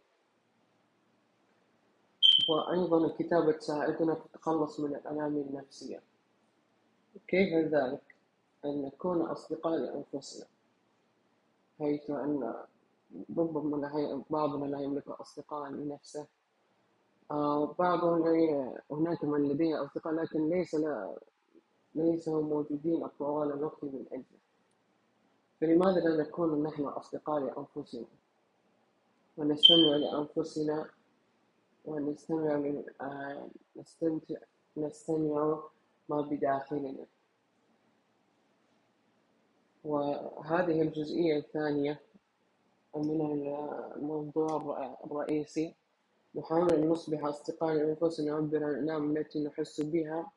وأيضا الكتابة تساعدنا في التخلص من الآلام النفسية. كيف ذلك؟ أن نكون أصدقاء لأنفسنا حيث أن ربما بعضنا لا يملك أصدقاء لنفسه. آه، بعضهم هناك من لديه أصدقاء لكن ليس لا ليسوا موجودين طوال الوقت من أجله. فلماذا لا نكون نحن أصدقاء لأنفسنا؟ ونستمع لأنفسنا ونستمع آه، نستمتع نستمع ما بداخلنا. وهذه الجزئية الثانية من الموضوع الرئيسي. نحاول أن نصبح أصدقاء لأنفسنا نعبر عن الآلام التي نحس بها.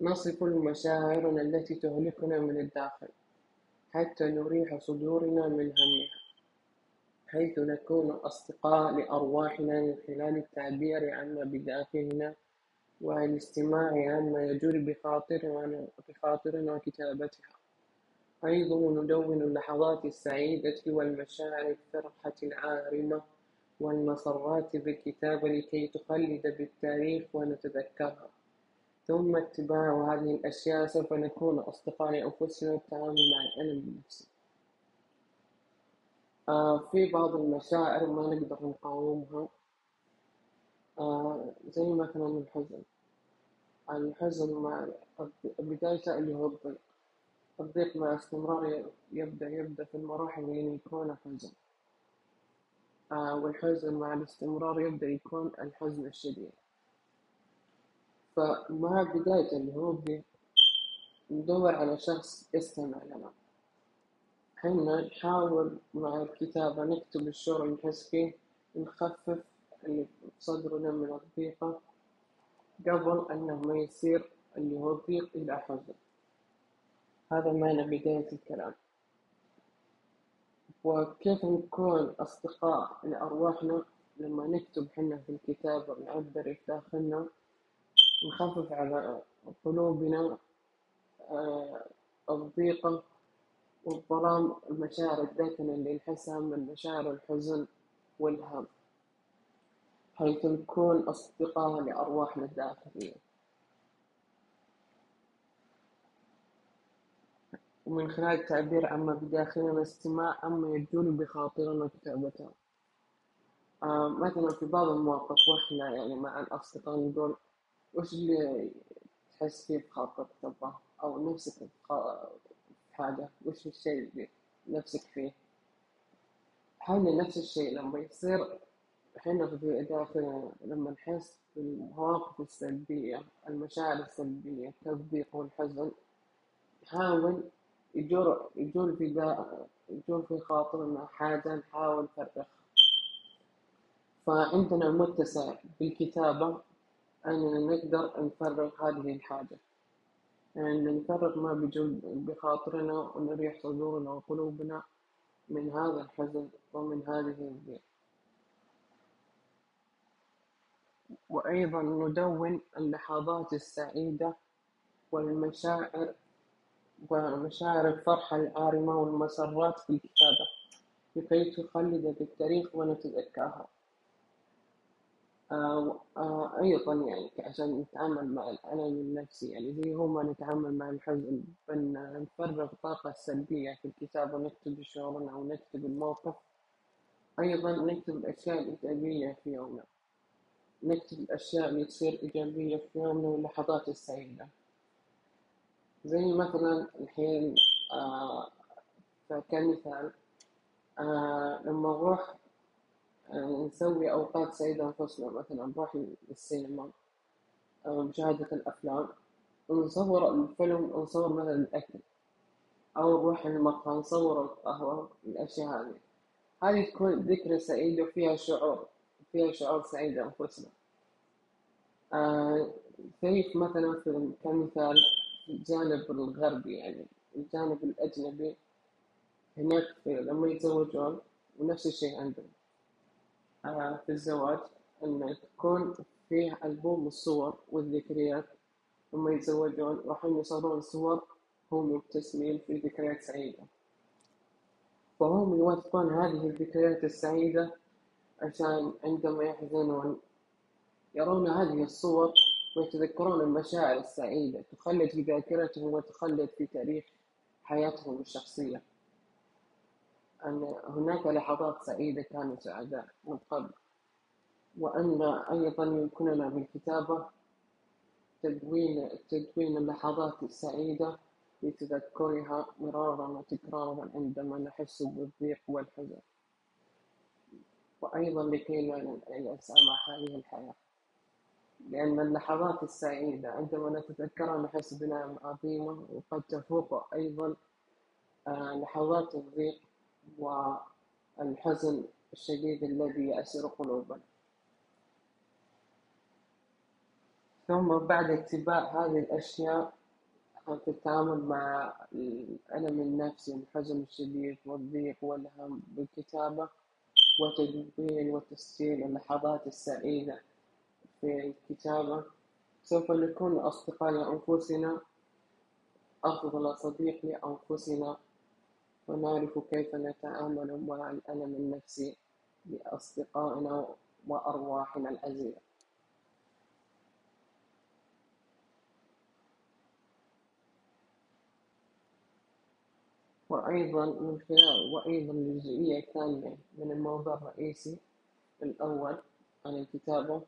نصف المشاعر التي تهلكنا من الداخل. حتى نريح صدورنا من همها حيث نكون أصدقاء لأرواحنا من خلال التعبير عما بداخلنا والاستماع عما يجول بخاطرنا بخاطرنا وكتابتها. أيضا ندون اللحظات السعيدة والمشاعر الفرحة العارمة والمسرات بالكتابة لكي تخلد بالتاريخ ونتذكرها. ثم اتباع هذه الأشياء سوف نكون أصدقاء لأنفسنا والتعامل مع الألم النفسي آه في بعض المشاعر ما نقدر نقاومها. آه زي مثلا الحزن. الحزن مع بدايته اللي هو الضيق. الضيق مع استمرار يبدأ يبدأ في المراحل اللي يكون حزن. آه والحزن مع الاستمرار يبدأ يكون الحزن الشديد. فمع بداية هو ندور على شخص يستمع لنا. حنا نحاول مع الكتابة نكتب الشعور اللي نحس فيه نخفف اللي صدرنا من الضيقة قبل أنه ما يصير اللي هو ضيق إلى حزن. هذا معنى بداية الكلام. وكيف نكون أصدقاء لأرواحنا؟ لما نكتب حنا في الكتابة ونعبر داخلنا نخفف على قلوبنا آه، الضيقة والظلام المشاعر الداكنة اللي نحسها من مشاعر الحزن والهم. حيث نكون أصدقاء لأرواحنا الداخلية؟ ومن خلال التعبير عما بداخلنا الاستماع عما يجول بخاطرنا كتابتها آه مثلا في بعض المواقف وإحنا يعني مع الأصدقاء نقول وش اللي تحس فيه بخاطرك تبغاه أو نفسك في حاجة. وش الشيء اللي نفسك فيه؟ حالنا نفس الشيء لما يصير. إحنا في داخلنا لما نحس بالمواقف السلبية المشاعر السلبية كالضيق والحزن نحاول يجور يجول في دا يجول في خاطرنا حاجة نحاول نفرغها. فعندنا متسع بالكتابة. أننا نقدر نفرغ هذه الحاجة. يعني نفرغ ما بجل بخاطرنا ونريح صدورنا وقلوبنا من هذا الحزن ومن هذه الضيق وأيضا ندون اللحظات السعيدة والمشاعر ومشاعر الفرحة العارمة والمسرات في الكتابة لكي تخلد في التاريخ ونتذكرها. أيضا يعني عشان نتعامل مع الألم النفسي يعني زي هو ما نتعامل مع الحزن بأن نفرغ الطاقة السلبية في الكتابة ونكتب شعورنا أو نكتب الموقف. أيضا نكتب الأشياء الإيجابية في يومنا. نكتب الأشياء اللي تصير إيجابية في يومنا واللحظات السعيدة. زي مثلا الحين آه كمثال آه لما نروح آه نسوي أوقات سعيدة أنفسنا مثلا نروح للسينما أو مشاهدة الأفلام نصور الفيلم نصور مثلا الأكل أو نروح المقهى نصور القهوة الأشياء هذه. هذه تكون ذكرى سعيدة وفيها شعور فيها شعور سعيد أنفسنا آه مثلا في كمثال الجانب الغربي يعني الجانب الأجنبي هناك لما يتزوجون ونفس الشيء عندهم في الزواج أن تكون فيه ألبوم الصور والذكريات. لما يتزوجون راح يصورون صور هم مبتسمين في ذكريات سعيدة. فهم يوثقون هذه الذكريات السعيدة عشان عندما يحزنون يرون هذه الصور ويتذكرون المشاعر السعيدة تخلد في ذاكرتهم وتخلد في تاريخ حياتهم الشخصية. أن هناك لحظات سعيدة كانوا سعداء من قبل وأن أيضا يمكننا بالكتابة تدوين تدوين اللحظات السعيدة لتذكرها مرارا وتكرارا عندما نحس بالضيق والحزن. وأيضا لكي لا مع هذه الحياة. لأن اللحظات السعيدة عندما نتذكرها نحس بنعم عظيمة وقد تفوق أيضا آه، لحظات الضيق والحزن الشديد الذي يأسر قلوبنا. ثم بعد اتباع هذه الأشياء في التعامل مع الألم النفسي والحزن الشديد والضيق والهم بالكتابة وتدوين وتسجيل اللحظات السعيدة في الكتابة سوف نكون أصدقاء لأنفسنا أفضل صديق لأنفسنا. ونعرف كيف نتعامل مع الألم النفسي لأصدقائنا وأرواحنا العزيزة. وأيضا من خلال وأيضا الجزئية الثانية من الموضوع الرئيسي الأول عن الكتابة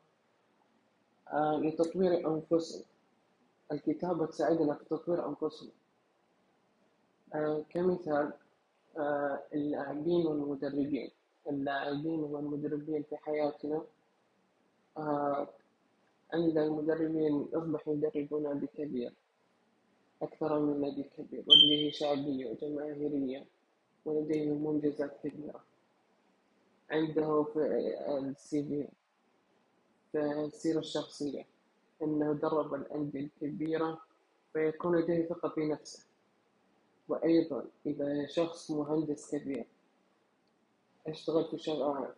آه لتطوير أنفسنا. الكتابة تساعدنا في تطوير أنفسنا. آه كمثال اللاعبين والمدربين. اللاعبين والمدربين في حياتنا آه عند المدربين أصبحوا يدربون بكبير أكثر من نادي كبير. ولديه شعبية وجماهيرية ولديه منجزات كبيرة. عنده في السي في في السيرة الشخصية أنه درب الأندية الكبيرة فيكون لديه ثقة في نفسه. وأيضا إذا شخص مهندس كبير اشتغل في,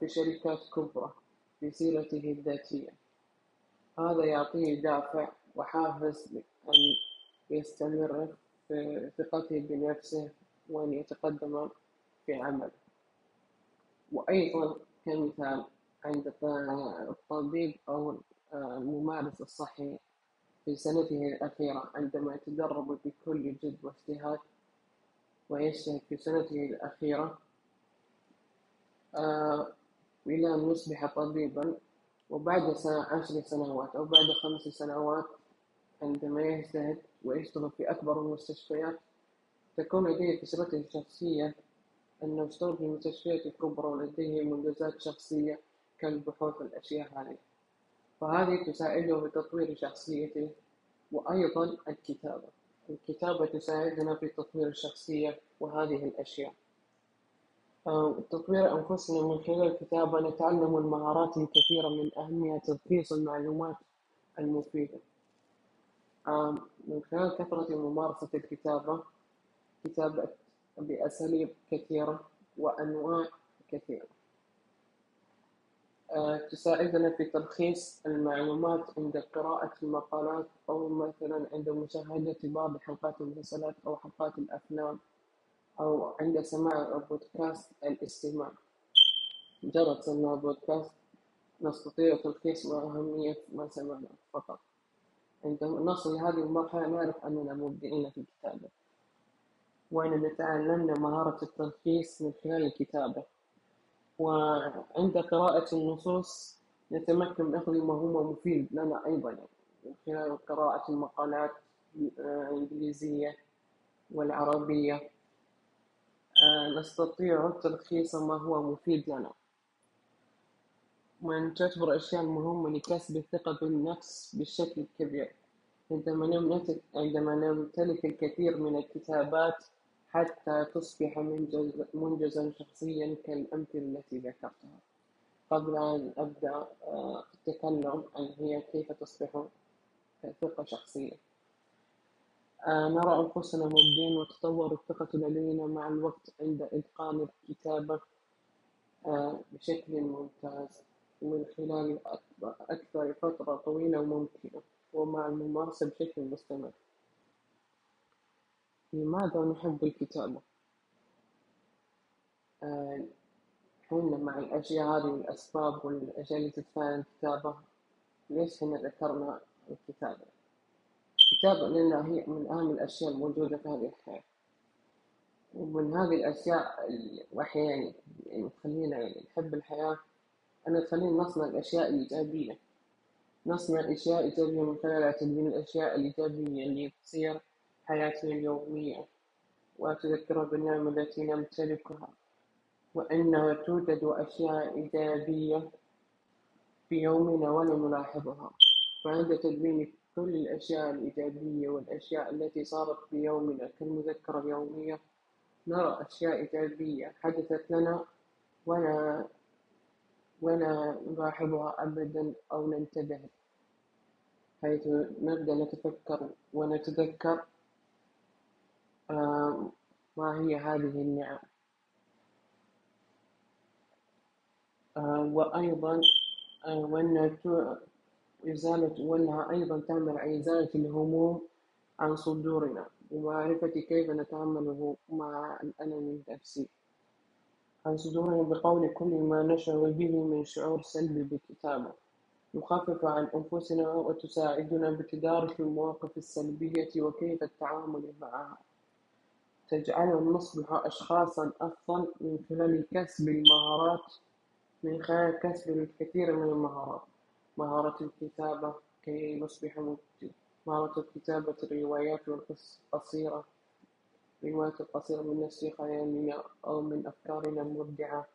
في شركات كبرى في سيرته الذاتية. هذا يعطيه دافع وحافز أن يستمر في ثقته بنفسه وأن يتقدم في عمله. وأيضا كمثال عند الطبيب أو الممارس الصحي في سنته الأخيرة عندما يتدرب بكل جد واجتهاد ويجتهد في سنته الأخيرة. آه، إلى أن يصبح طبيبا وبعد سنة عشر سنوات أو بعد خمس سنوات عندما يجتهد ويشتغل في أكبر المستشفيات تكون لديه تجربته الشخصية أنه اشتغل في المستشفيات الكبرى ولديه منجزات شخصية كالبحوث والأشياء هذه. فهذه تساعده في تطوير شخصيته وأيضا الكتابة. الكتابة تساعدنا في تطوير الشخصية وهذه الأشياء. آه، تطوير أنفسنا من خلال الكتابة نتعلم المهارات الكثيرة من أهمية تلخيص المعلومات المفيدة. من خلال كثرة ممارسة الكتابة كتابة بأساليب كثيرة وأنواع كثيرة. آه، تساعدنا في تلخيص المعلومات عند قراءة المقالات أو مثلا عند مشاهدة بعض حلقات المسلسلات أو حلقات الأفلام أو عند سماع بودكاست الاستماع. مجرد سماع بودكاست نستطيع تلخيص وأهمية ما سمعنا فقط. عندما نصل لهذه المرحلة نعرف أننا مبدعين في الكتابة وأننا تعلمنا مهارة التلخيص من خلال الكتابة. وعند قراءة النصوص نتمكن من أخذ ما هو مفيد لنا أيضا من خلال قراءة المقالات الإنجليزية والعربية. آه، نستطيع تلخيص ما هو مفيد لنا. من تعتبر الأشياء المهمة لكسب الثقة بالنفس بشكل كبير. عندما نمتلك الكثير من الكتابات حتى تصبح منجزا شخصيا كالأمثلة التي ذكرتها. قبل أن أبدأ آه، التكلم عن هي كيف تصبح ثقة شخصية. آه، نرى أنفسنا مبدعين وتطور الثقة لدينا مع الوقت عند إتقان الكتابة آه، بشكل ممتاز من خلال أكثر فترة طويلة ممكنة ومع الممارسة بشكل مستمر. لماذا نحب الكتابة؟ آه، حنا مع الأشياء هذه والأسباب والأشياء اللي تدفعنا الكتابة ليش هنا ذكرنا الكتابة؟ الكتابة لأنها هي من أهم الأشياء الموجودة في هذه الحياة ومن هذه الأشياء وأحيانا يعني تخلينا يعني نحب الحياة أن تخلينا نصنع الأشياء الإيجابية نصنع أشياء إيجابية من خلال تدوين الأشياء الإيجابية اللي تصير حياتنا اليومية وأتذكر بالنعمة التي نمتلكها وأنها توجد أشياء إيجابية في يومنا ولا نلاحظها فعند تدوين كل الأشياء الإيجابية والأشياء التي صارت في يومنا كالمذكرة اليومية نرى أشياء إيجابية حدثت لنا ولا ولا نلاحظها أبدا أو ننتبه حيث نبدأ نتفكر ونتذكر آه، ما هي هذه النعم؟ آه، وأيضا آه، وأن إزالة وأنها أيضا تعمل على إزالة الهموم عن صدورنا ومعرفة كيف نتعامل مع الألم النفسي. عن صدورنا بقول كل ما نشعر به من شعور سلبي بالكتابة نخفف عن أنفسنا وتساعدنا بتدارك المواقف السلبية وكيف التعامل معها. تجعلنا نصبح أشخاصا أفضل من خلال كسب المهارات من خلال كسب الكثير من المهارات. مهارة الكتابة كي نصبح مهارة كتابة الروايات القصيرة روايات القصيرة من نفس خيالنا أو من أفكارنا المبدعة.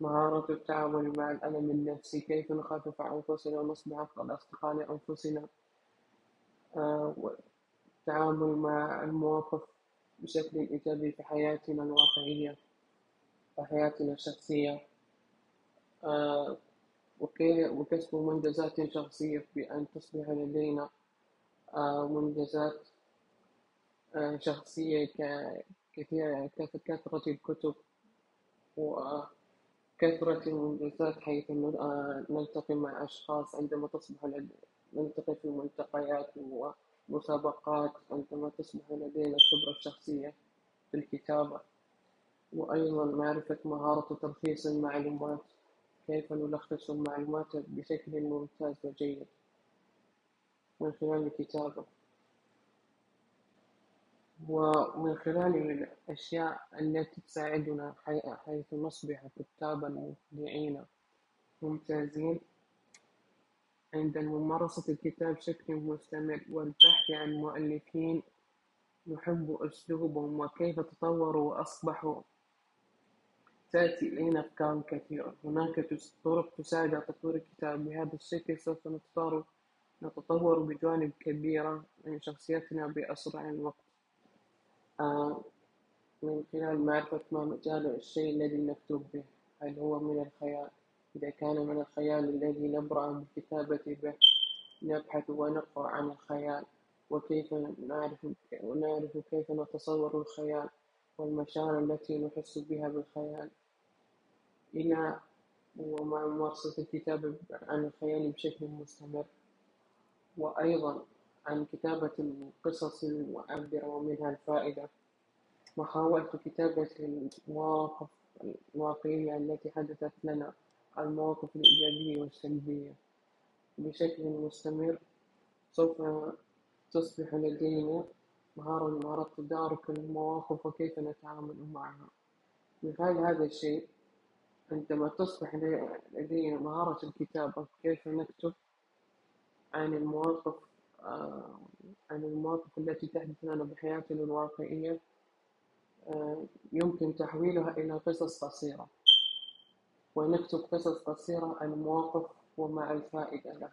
مهارة التعامل مع الألم النفسي كيف نخفف عن أنفسنا ونصبح أفضل أصدقاء لأنفسنا؟ آه، التعامل مع المواقف بشكل إيجابي في حياتنا الواقعية وحياتنا الشخصية. آه، وكسب منجزات شخصية بأن تصبح لدينا آه، منجزات آه، شخصية كثيرة كثرة الكتب وكثرة المنجزات حيث نلتقي مع أشخاص عندما تصبح نلتقي في ملتقيات ومسابقات عندما تصبح لدينا الخبرة الشخصية في الكتابة. وأيضا معرفة مهارة تلخيص المعلومات كيف نلخص المعلومات بشكل ممتاز وجيد من خلال الكتابة. ومن خلال الأشياء التي تساعدنا حيث نصبح كتابا مبدعين ممتازين عند ممارسة الكتاب بشكل مستمر والبحث عن مؤلفين نحب أسلوبهم وكيف تطوروا وأصبحوا تأتي إلينا أفكار كثيرة. هناك طرق تساعد على تطوير الكتاب بهذا الشكل سوف نتطور نتطور بجوانب كبيرة من شخصيتنا بأسرع وقت آه، من خلال معرفة ما مجال الشيء الذي نكتب به هل هو من الخيال؟ إذا كان من الخيال الذي نبرأ بالكتابة به نبحث ونقرأ عن الخيال. وكيف نعرف ونعرف كيف نتصور الخيال والمشاعر التي نحس بها بالخيال. إلى ومع ممارسة الكتابة عن الخيال بشكل مستمر. وأيضا عن كتابة القصص المعبرة ومنها الفائدة. محاولة كتابة المواقف الواقعية التي حدثت لنا. المواقف الإيجابية والسلبية بشكل مستمر سوف تصبح لدينا مهارة من مهارات تدارك المواقف وكيف نتعامل معها. مثال هذا الشيء عندما تصبح لدينا مهارة الكتابة كيف نكتب عن المواقف آه، عن المواقف التي تحدث لنا بحياتنا الواقعية آه، يمكن تحويلها إلى قصص قصيرة. ونكتب قصص قصيرة عن المواقف ومع الفائدة لها.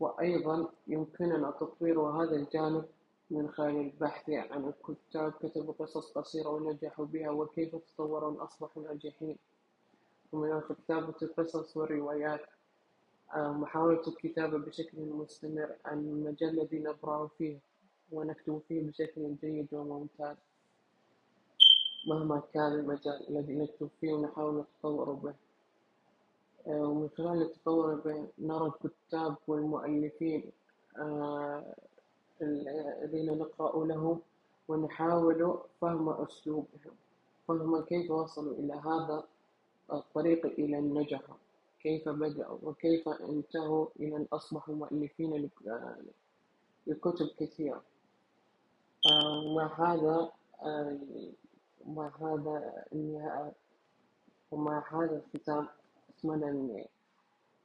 وأيضا يمكننا تطوير هذا الجانب من خلال البحث عن الكتاب كتبوا قصص قصيرة ونجحوا بها وكيف تطوروا أصبحوا ناجحين. ومن كتابة القصص والروايات آه، محاولة الكتابة بشكل مستمر عن المجال الذي نقرأ فيه ونكتب فيه بشكل جيد وممتاز. مهما كان المجال الذي نكتب فيه ونحاول نتطور به. آه، ومن خلال التطور به نرى الكتاب والمؤلفين آه، الذين نقرأ لهم ونحاول فهم أسلوبهم. فهم كيف وصلوا إلى هذا الطريق إلى النجاح؟ كيف بدأوا؟ وكيف انتهوا إلى أن أصبحوا مؤلفين لكتب كثيرة؟ ومع هذا ومع هذا إني ومع هذا الختام أتمنى إني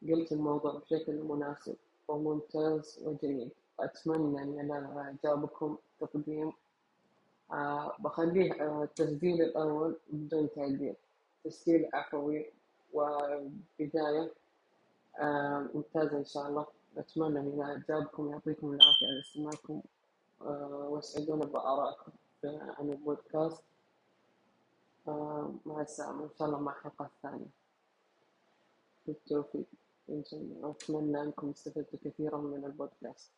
قلت الموضوع بشكل مناسب وممتاز وجيد أتمنى إن أنا أعجبكم تقديم آه بخليه آه التسجيل الأول بدون تعديل. تسجيل عفوي وبداية. آه ممتازة إن شاء الله. أتمنى إن أعجبكم يعطيكم العافية على استماعكم. آه وأسعدونا بآرائكم عن البودكاست. مع السلامة إن شاء الله مع حلقة ثانية بالتوفيق. إن شاء الله أتمنى أنكم استفدتوا كثيرا من البودكاست.